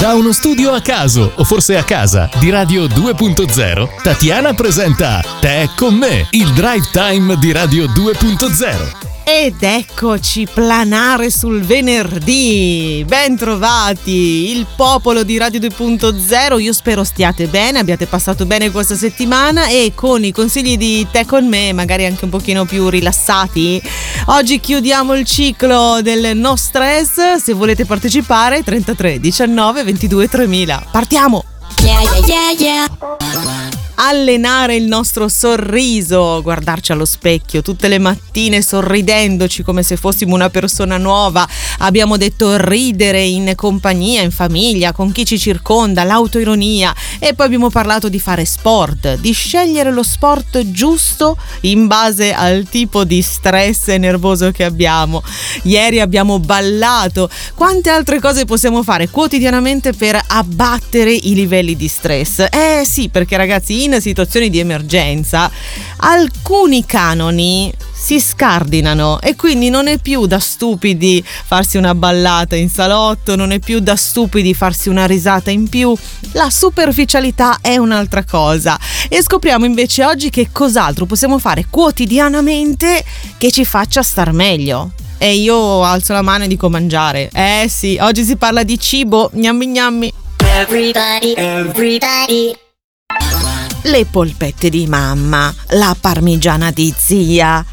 Da uno studio a caso, o forse a casa, di Radio 2.0, Tatiana presenta Te con me, il drive time di Radio 2.0. Ed eccoci planare sul venerdì. Bentrovati, il popolo di Radio 2.0. Io spero stiate bene, abbiate passato bene questa settimana e con i consigli di te con me, magari anche un pochino più rilassati. Oggi chiudiamo il ciclo del no stress. Se volete partecipare, 33 19 22 3000. Partiamo! Yeah, yeah, yeah, yeah allenare il nostro sorriso, guardarci allo specchio tutte le mattine sorridendoci come se fossimo una persona nuova. Abbiamo detto ridere in compagnia, in famiglia, con chi ci circonda, l'autoironia e poi abbiamo parlato di fare sport, di scegliere lo sport giusto in base al tipo di stress nervoso che abbiamo. Ieri abbiamo ballato. Quante altre cose possiamo fare quotidianamente per abbattere i livelli di stress? Eh sì, perché ragazzi, in situazioni di emergenza alcuni canoni si scardinano e quindi non è più da stupidi farsi una ballata in salotto, non è più da stupidi farsi una risata in più, la superficialità è un'altra cosa e scopriamo invece oggi che cos'altro possiamo fare quotidianamente che ci faccia star meglio. E io alzo la mano e dico mangiare. Eh sì, oggi si parla di cibo, gnammi gnammi. Everybody, everybody le polpette di mamma, la parmigiana di zia,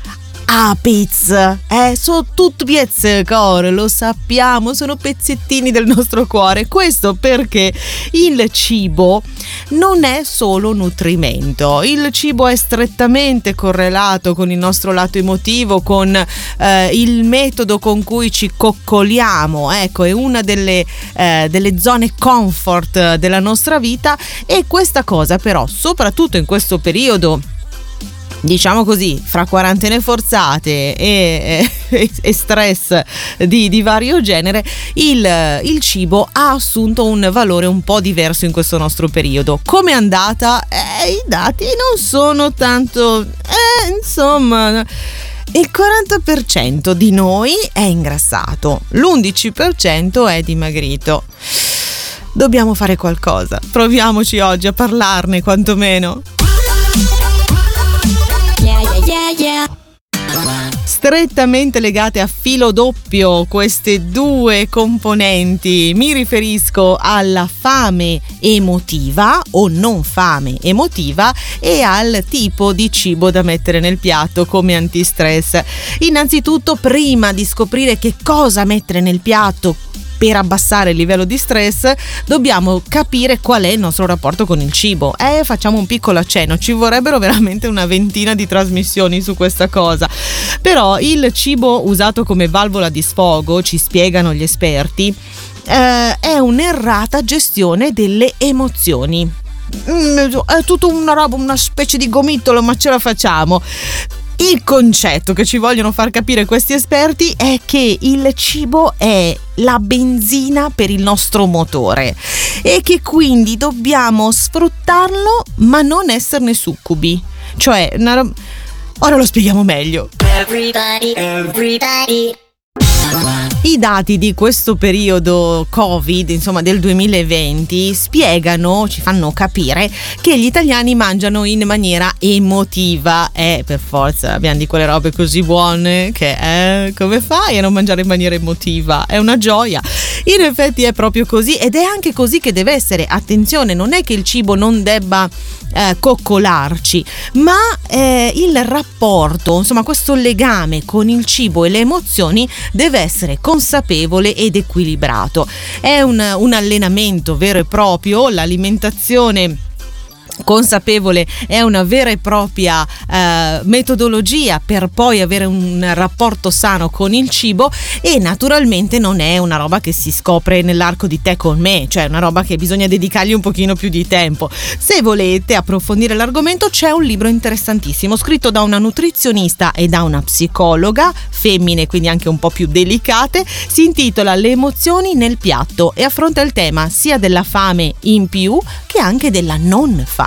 a pizza, eh, sono tutti pezzi cuore, lo sappiamo, sono pezzettini del nostro cuore. Questo perché il cibo non è solo nutrimento, il cibo è strettamente correlato con il nostro lato emotivo, con eh, il metodo con cui ci coccoliamo, ecco, è una delle, eh, delle zone comfort della nostra vita. E questa cosa però, soprattutto in questo periodo, diciamo così, fra quarantene forzate e, e, e stress di, di, vario genere, il, il, cibo ha assunto un valore un po' diverso in questo nostro periodo. Come è andata? Eh, I dati non sono tanto... Eh, insomma... Il 40% di noi è ingrassato, l'11% è dimagrito. Dobbiamo fare qualcosa. Proviamoci oggi a parlarne quantomeno. Strettamente legate a filo doppio queste due componenti, mi riferisco alla fame emotiva o non fame emotiva e al tipo di cibo da mettere nel piatto come antistress. Innanzitutto, prima di scoprire che cosa mettere nel piatto, per abbassare il livello di stress dobbiamo capire qual è il nostro rapporto con il cibo. Eh, facciamo un piccolo accenno, ci vorrebbero veramente una ventina di trasmissioni su questa cosa. Però il cibo usato come valvola di sfogo, ci spiegano gli esperti, eh, è un'errata gestione delle emozioni. Mm, è tutta una roba, una specie di gomitolo, ma ce la facciamo. Il concetto che ci vogliono far capire questi esperti è che il cibo è la benzina per il nostro motore e che quindi dobbiamo sfruttarlo ma non esserne succubi. Cioè, una... ora lo spieghiamo meglio. Everybody, everybody. I dati di questo periodo Covid, insomma del 2020, spiegano, ci fanno capire che gli italiani mangiano in maniera emotiva. Eh, per forza abbiamo di quelle robe così buone che eh, come fai a non mangiare in maniera emotiva? È una gioia. In effetti è proprio così ed è anche così che deve essere. Attenzione, non è che il cibo non debba eh, coccolarci, ma eh, il rapporto, insomma questo legame con il cibo e le emozioni deve essere consapevole ed equilibrato. È un, un allenamento vero e proprio, l'alimentazione consapevole è una vera e propria eh, metodologia per poi avere un rapporto sano con il cibo e naturalmente non è una roba che si scopre nell'arco di te con me, cioè una roba che bisogna dedicargli un pochino più di tempo. Se volete approfondire l'argomento c'è un libro interessantissimo scritto da una nutrizionista e da una psicologa, femmine quindi anche un po' più delicate, si intitola Le emozioni nel piatto e affronta il tema sia della fame in più che anche della non fame.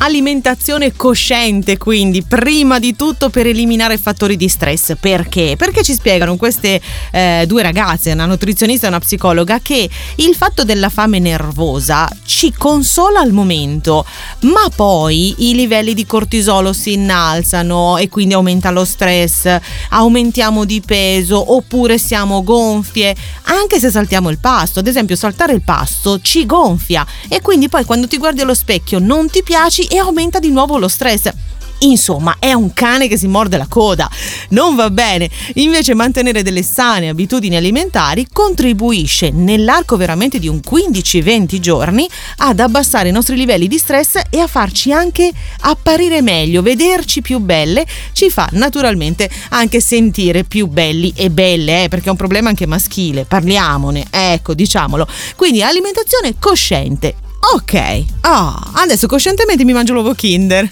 Alimentazione cosciente, quindi, prima di tutto per eliminare fattori di stress. Perché? Perché ci spiegano queste eh, due ragazze, una nutrizionista e una psicologa, che il fatto della fame nervosa ci consola al momento, ma poi i livelli di cortisolo si innalzano e quindi aumenta lo stress, aumentiamo di peso oppure siamo gonfie, anche se saltiamo il pasto. Ad esempio, saltare il pasto ci gonfia e quindi poi quando ti guardi allo specchio non ti piaci e aumenta di nuovo lo stress. Insomma, è un cane che si morde la coda. Non va bene. Invece mantenere delle sane abitudini alimentari contribuisce nell'arco veramente di un 15-20 giorni ad abbassare i nostri livelli di stress e a farci anche apparire meglio, vederci più belle, ci fa naturalmente anche sentire più belli e belle, eh, perché è un problema anche maschile. Parliamone, ecco, diciamolo. Quindi alimentazione cosciente. Ok. Ah, adesso coscientemente mi mangio l'uovo Kinder.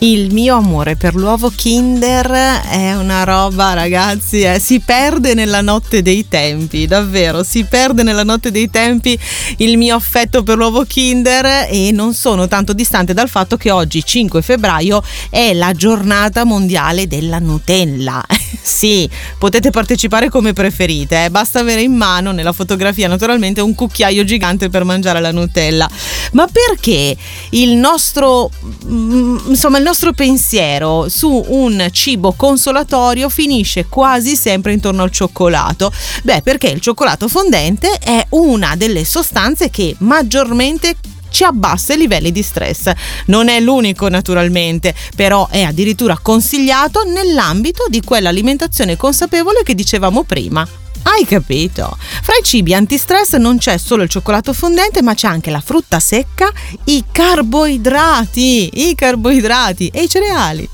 il mio amore per l'uovo Kinder è una roba, ragazzi, eh, si perde nella notte dei tempi, davvero, si perde nella notte dei tempi il mio affetto per l'uovo Kinder e non sono tanto distante dal fatto che oggi, 5 febbraio, è la giornata mondiale della Nutella. sì, potete partecipare come preferite, eh, basta avere in mano nella fotografia naturalmente un cucchiaio gigante per mangiare la Nutella. Ma perché il nostro, mm, insomma, il nostro pensiero su un cibo consolatorio finisce quasi sempre intorno al cioccolato. Beh, perché il cioccolato fondente è una delle sostanze che maggiormente ci abbassa i livelli di stress. Non è l'unico naturalmente, però è addirittura consigliato nell'ambito di quell'alimentazione consapevole che dicevamo prima. Hai capito? Fra i cibi antistress non c'è solo il cioccolato fondente, ma c'è anche la frutta secca, i carboidrati, i carboidrati e i cereali.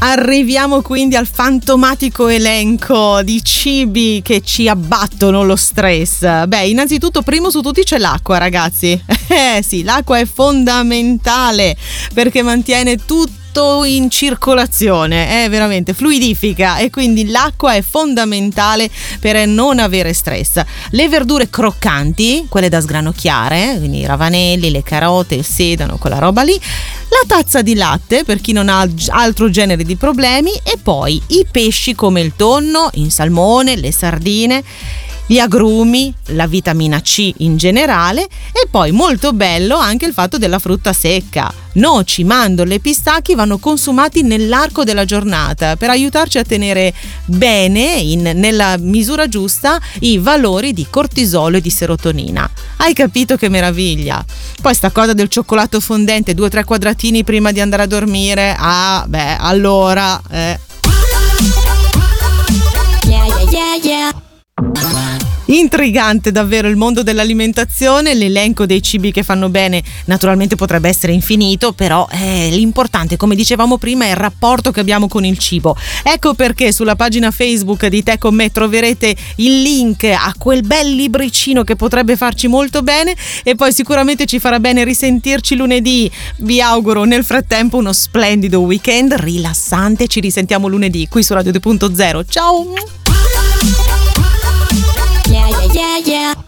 Arriviamo quindi al fantomatico elenco di cibi che ci abbattono lo stress. Beh, innanzitutto, primo su tutti c'è l'acqua, ragazzi. Eh sì, l'acqua è fondamentale perché mantiene tutto tutto in circolazione, è veramente fluidifica e quindi l'acqua è fondamentale per non avere stress. Le verdure croccanti, quelle da sgranocchiare, quindi i ravanelli, le carote, il sedano, quella roba lì, la tazza di latte per chi non ha altro genere di problemi e poi i pesci come il tonno, il salmone, le sardine gli agrumi, la vitamina C in generale e poi molto bello anche il fatto della frutta secca. Noci, mandorle e pistacchi vanno consumati nell'arco della giornata per aiutarci a tenere bene, in, nella misura giusta, i valori di cortisolo e di serotonina. Hai capito che meraviglia? Poi sta cosa del cioccolato fondente, due o tre quadratini prima di andare a dormire, ah beh, allora... Eh. Yeah, yeah, yeah. Intrigante davvero il mondo dell'alimentazione, l'elenco dei cibi che fanno bene naturalmente potrebbe essere infinito, però eh, l'importante, come dicevamo prima, è il rapporto che abbiamo con il cibo. Ecco perché sulla pagina Facebook di Te con me troverete il link a quel bel libricino che potrebbe farci molto bene e poi sicuramente ci farà bene risentirci lunedì. Vi auguro nel frattempo uno splendido weekend rilassante, ci risentiamo lunedì qui su Radio 2.0. Ciao! Yeah.